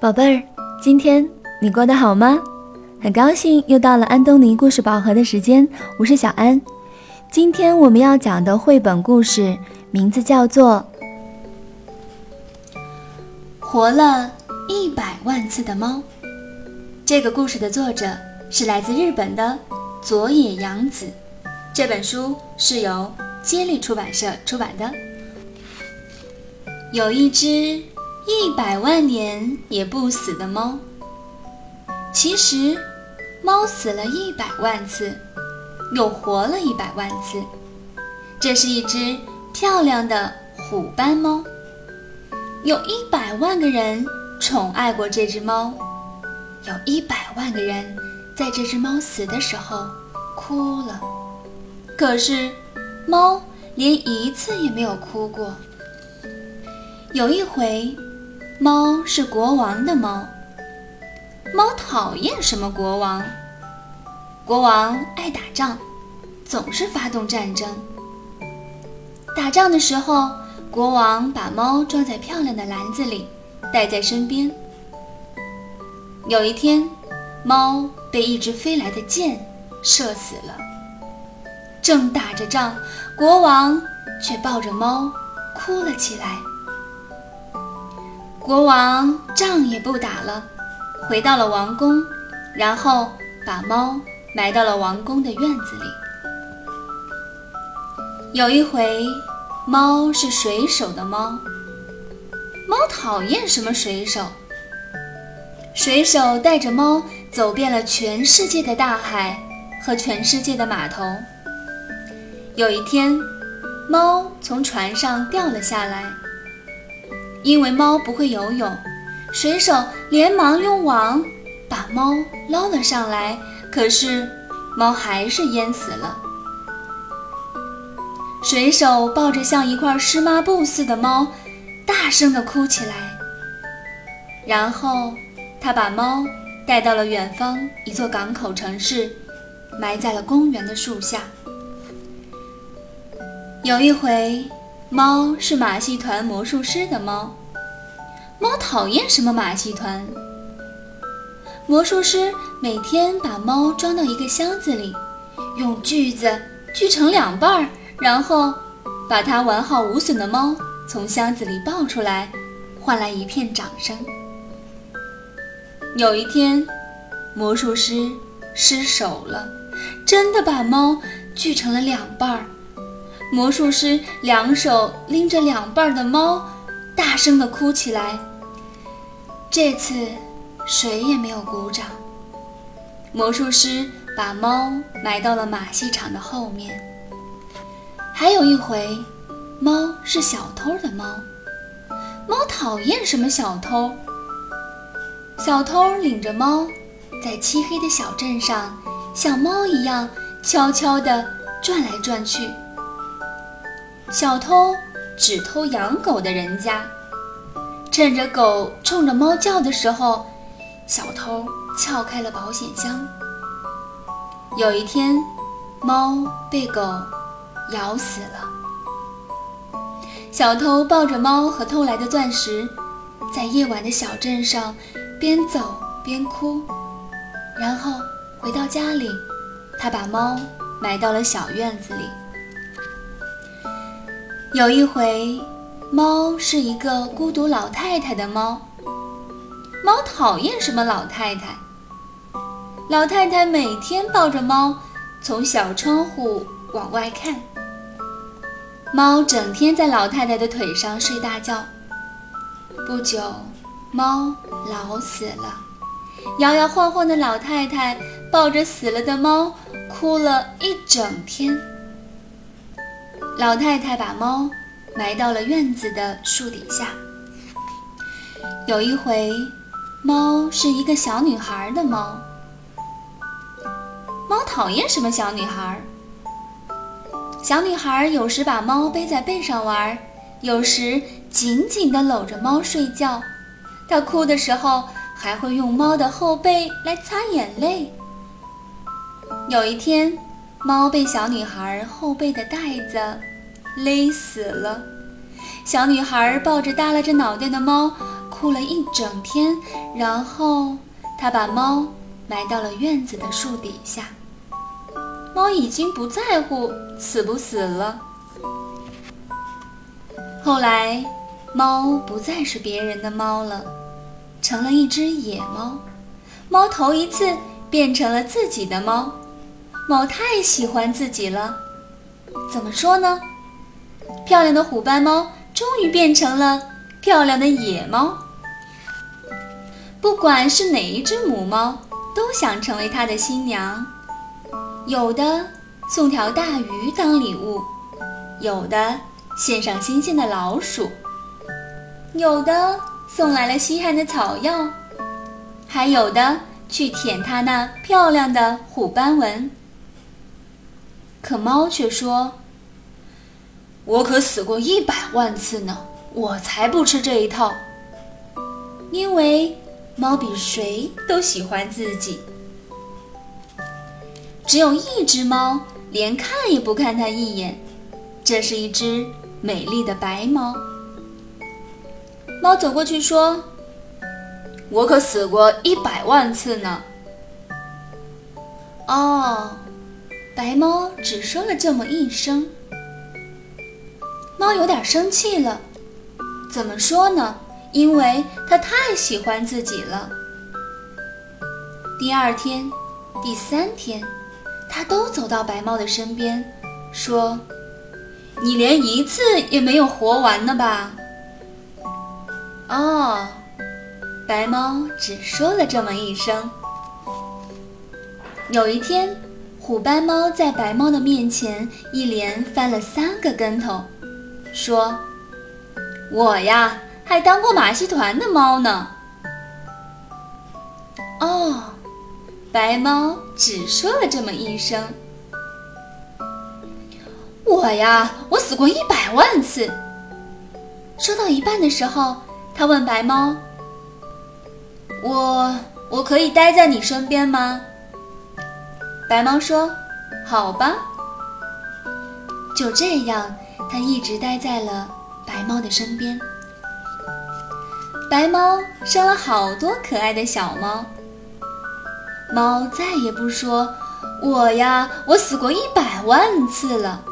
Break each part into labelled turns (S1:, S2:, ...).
S1: 宝贝儿，今天你过得好吗？很高兴又到了安东尼故事宝盒的时间，我是小安。今天我们要讲的绘本故事名字叫做《活了一百万次的猫》。这个故事的作者是来自日本的佐野洋子，这本书是由接力出版社出版的。有一只一百万年也不死的猫。其实，猫死了一百万次，又活了一百万次。这是一只漂亮的虎斑猫。有一百万个人宠爱过这只猫，有一百万个人在这只猫死的时候哭了。可是，猫连一次也没有哭过。有一回，猫是国王的猫。猫讨厌什么国王？国王爱打仗，总是发动战争。打仗的时候，国王把猫装在漂亮的篮子里，带在身边。有一天，猫被一只飞来的箭射死了。正打着仗，国王却抱着猫哭了起来。国王仗也不打了，回到了王宫，然后把猫埋到了王宫的院子里。有一回，猫是水手的猫。猫讨厌什么水手？水手带着猫走遍了全世界的大海和全世界的码头。有一天，猫从船上掉了下来。因为猫不会游泳，水手连忙用网把猫捞了上来。可是，猫还是淹死了。水手抱着像一块湿抹布似的猫，大声地哭起来。然后，他把猫带到了远方一座港口城市，埋在了公园的树下。有一回。猫是马戏团魔术师的猫。猫讨厌什么马戏团？魔术师每天把猫装到一个箱子里，用锯子锯成两半儿，然后把它完好无损的猫从箱子里抱出来，换来一片掌声。有一天，魔术师失手了，真的把猫锯成了两半儿。魔术师两手拎着两半的猫，大声地哭起来。这次谁也没有鼓掌。魔术师把猫埋到了马戏场的后面。还有一回，猫是小偷的猫。猫讨厌什么小偷？小偷领着猫，在漆黑的小镇上，像猫一样悄悄地转来转去。小偷只偷养狗的人家，趁着狗冲着猫叫的时候，小偷撬开了保险箱。有一天，猫被狗咬死了。小偷抱着猫和偷来的钻石，在夜晚的小镇上边走边哭，然后回到家里，他把猫埋到了小院子里。有一回，猫是一个孤独老太太的猫。猫讨厌什么老太太？老太太每天抱着猫，从小窗户往外看。猫整天在老太太的腿上睡大觉。不久，猫老死了。摇摇晃晃的老太太抱着死了的猫，哭了一整天。老太太把猫埋到了院子的树底下。有一回，猫是一个小女孩的猫。猫讨厌什么小女孩？小女孩有时把猫背在背上玩，有时紧紧地搂着猫睡觉。她哭的时候还会用猫的后背来擦眼泪。有一天，猫被小女孩后背的带子勒死了。小女孩抱着耷拉着脑袋的猫，哭了一整天，然后她把猫埋到了院子的树底下。猫已经不在乎死不死了。后来，猫不再是别人的猫了，成了一只野猫。猫头一次变成了自己的猫。猫太喜欢自己了，怎么说呢？漂亮的虎斑猫终于变成了漂亮的野猫。不管是哪一只母猫，都想成为它的新娘。有的送条大鱼当礼物，有的献上新鲜的老鼠，有的送来了稀罕的草药，还有的去舔它那漂亮的虎斑纹。可猫却说：“我可死过一百万次呢，我才不吃这一套。因为猫比谁都喜欢自己。只有一只猫连看也不看它一眼，这是一只美丽的白猫。猫走过去说：‘我可死过一百万次呢。’哦。”白猫只说了这么一声，猫有点生气了。怎么说呢？因为它太喜欢自己了。第二天、第三天，它都走到白猫的身边，说：“你连一次也没有活完呢吧？”哦，白猫只说了这么一声。有一天。虎斑猫在白猫的面前一连翻了三个跟头，说：“我呀，还当过马戏团的猫呢。”哦，白猫只说了这么一声。我呀，我死过一百万次。说到一半的时候，他问白猫：“我我可以待在你身边吗？”白猫说：“好吧。”就这样，它一直待在了白猫的身边。白猫生了好多可爱的小猫。猫再也不说：“我呀，我死过一百万次了。”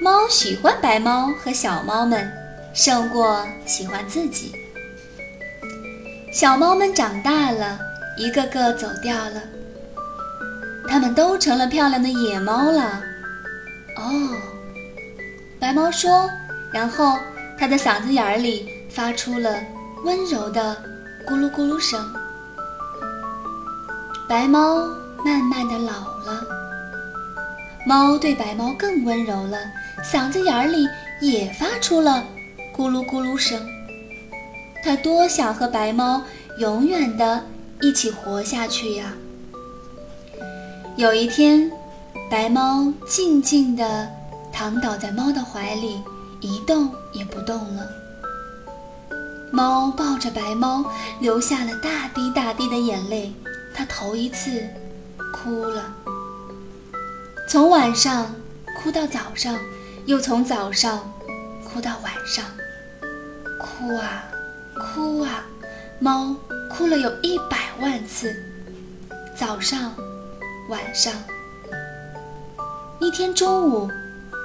S1: 猫喜欢白猫和小猫们，胜过喜欢自己。小猫们长大了，一个个走掉了。它们都成了漂亮的野猫了。哦，白猫说，然后它的嗓子眼儿里发出了温柔的咕噜咕噜声。白猫慢慢的老了，猫对白猫更温柔了，嗓子眼儿里也发出了咕噜咕噜声。它多想和白猫永远的一起活下去呀！有一天，白猫静静地躺倒在猫的怀里，一动也不动了。猫抱着白猫，流下了大滴大滴的眼泪。它头一次哭了，从晚上哭到早上，又从早上哭到晚上，哭啊哭啊，猫哭了有一百万次。早上。晚上，一天中午，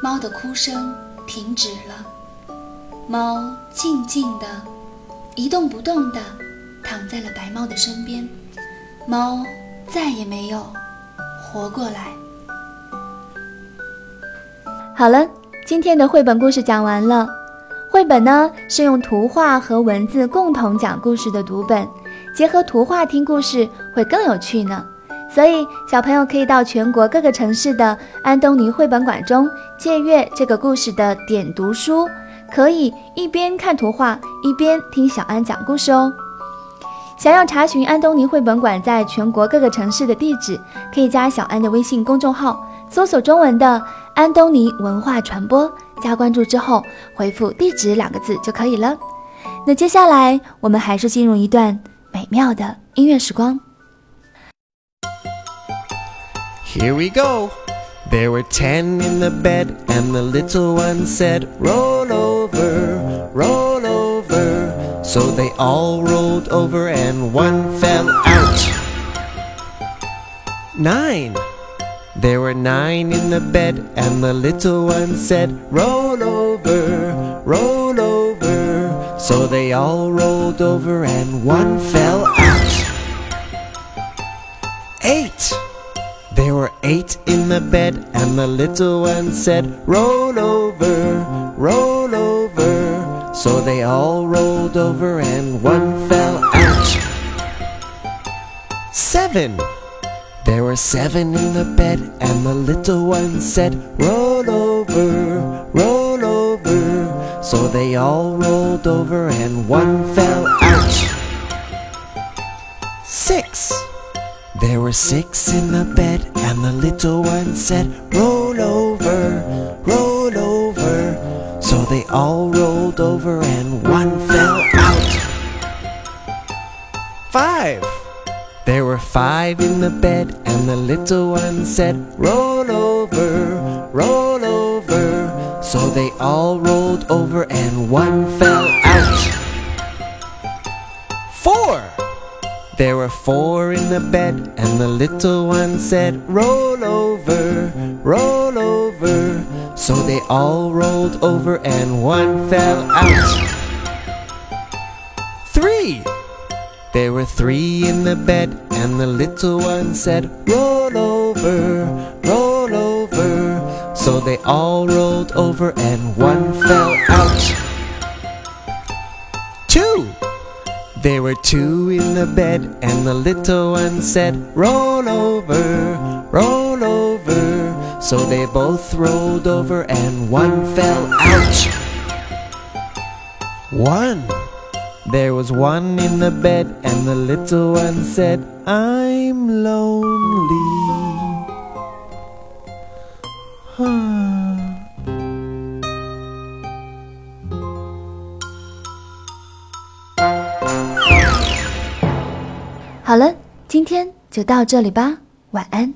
S1: 猫的哭声停止了。猫静静地一动不动地躺在了白猫的身边。猫再也没有活过来。
S2: 好了，今天的绘本故事讲完了。绘本呢是用图画和文字共同讲故事的读本，结合图画听故事会更有趣呢。所以，小朋友可以到全国各个城市的安东尼绘本馆中借阅这个故事的点读书，可以一边看图画一边听小安讲故事哦。想要查询安东尼绘本馆在全国各个城市的地址，可以加小安的微信公众号，搜索中文的“安东尼文化传播”，加关注之后回复“地址”两个字就可以了。那接下来，我们还是进入一段美妙的音乐时光。
S3: Here we go. There were ten in the bed, and the little one said, Roll over, roll over. So they all rolled over and one fell out. Nine. There were nine in the bed, and the little one said, Roll over, roll over. So they all rolled over, and one fell out. Eight in the bed, and the little one said, Roll over, roll over. So they all rolled over, and one fell out. Seven. There were seven in the bed, and the little one said, Roll over, roll over. So they all rolled over, and one fell out. There were six in the bed, and the little one said, Roll over, roll over. So they all rolled over, and one fell out. Five. There were five in the bed, and the little one said, Roll over, roll over. So they all rolled over, and one fell out. Four. There were four in the bed, and the little one said, Roll over, roll over. So they all rolled over, and one fell out. Three. There were three in the bed, and the little one said, Roll over, roll over. So they all rolled over, and one fell out. Two. There were two in the bed, and the little one said, Roll over, roll over. So they both rolled over, and one fell out. One. There was one in the bed, and the little one said, I'm lonely.
S2: 好了，今天就到这里吧，晚安。